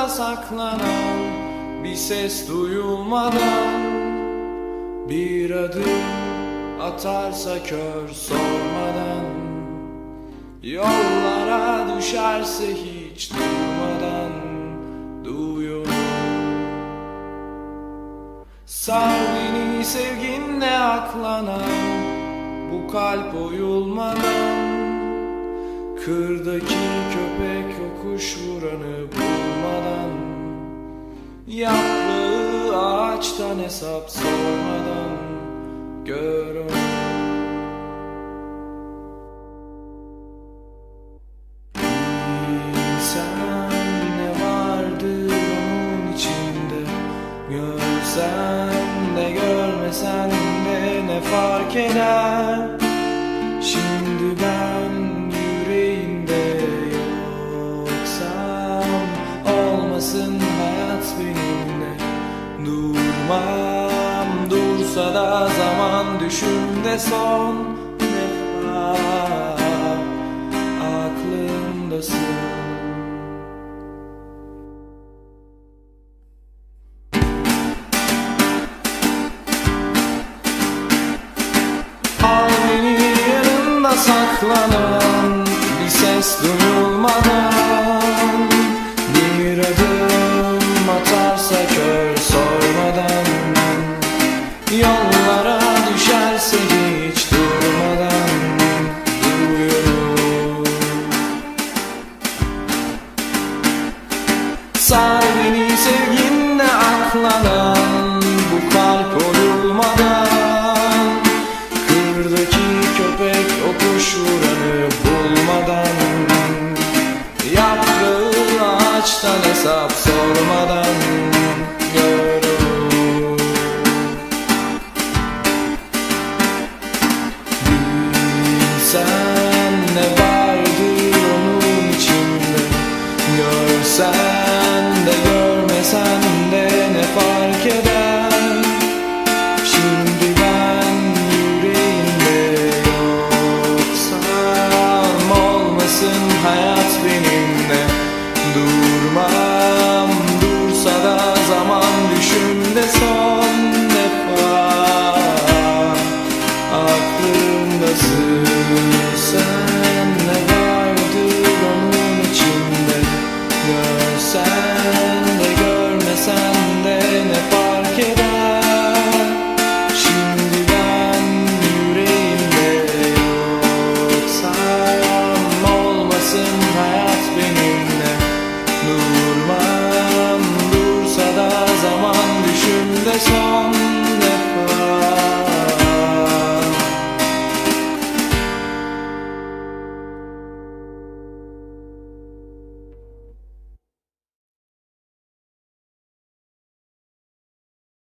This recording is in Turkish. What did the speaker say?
yanında saklanan bir ses duyulmadan bir adım atarsa kör sormadan Yollara düşerse hiç durmadan duyuyorum Sar beni sevginle aklanan bu kalp oyulmadan Kırdaki köpek yokuş vuranı bulmadan Yaprağı ağaçtan hesap sormadan Gör onu ne vardır onun içinde Görsen de görmesen de ne fark eder Durmam dursa da zaman düşümde son defa Aklımdasın Al beni yanında saklanan Bir ses duyulmadan Sar beni sevginle aklanan 하얀 long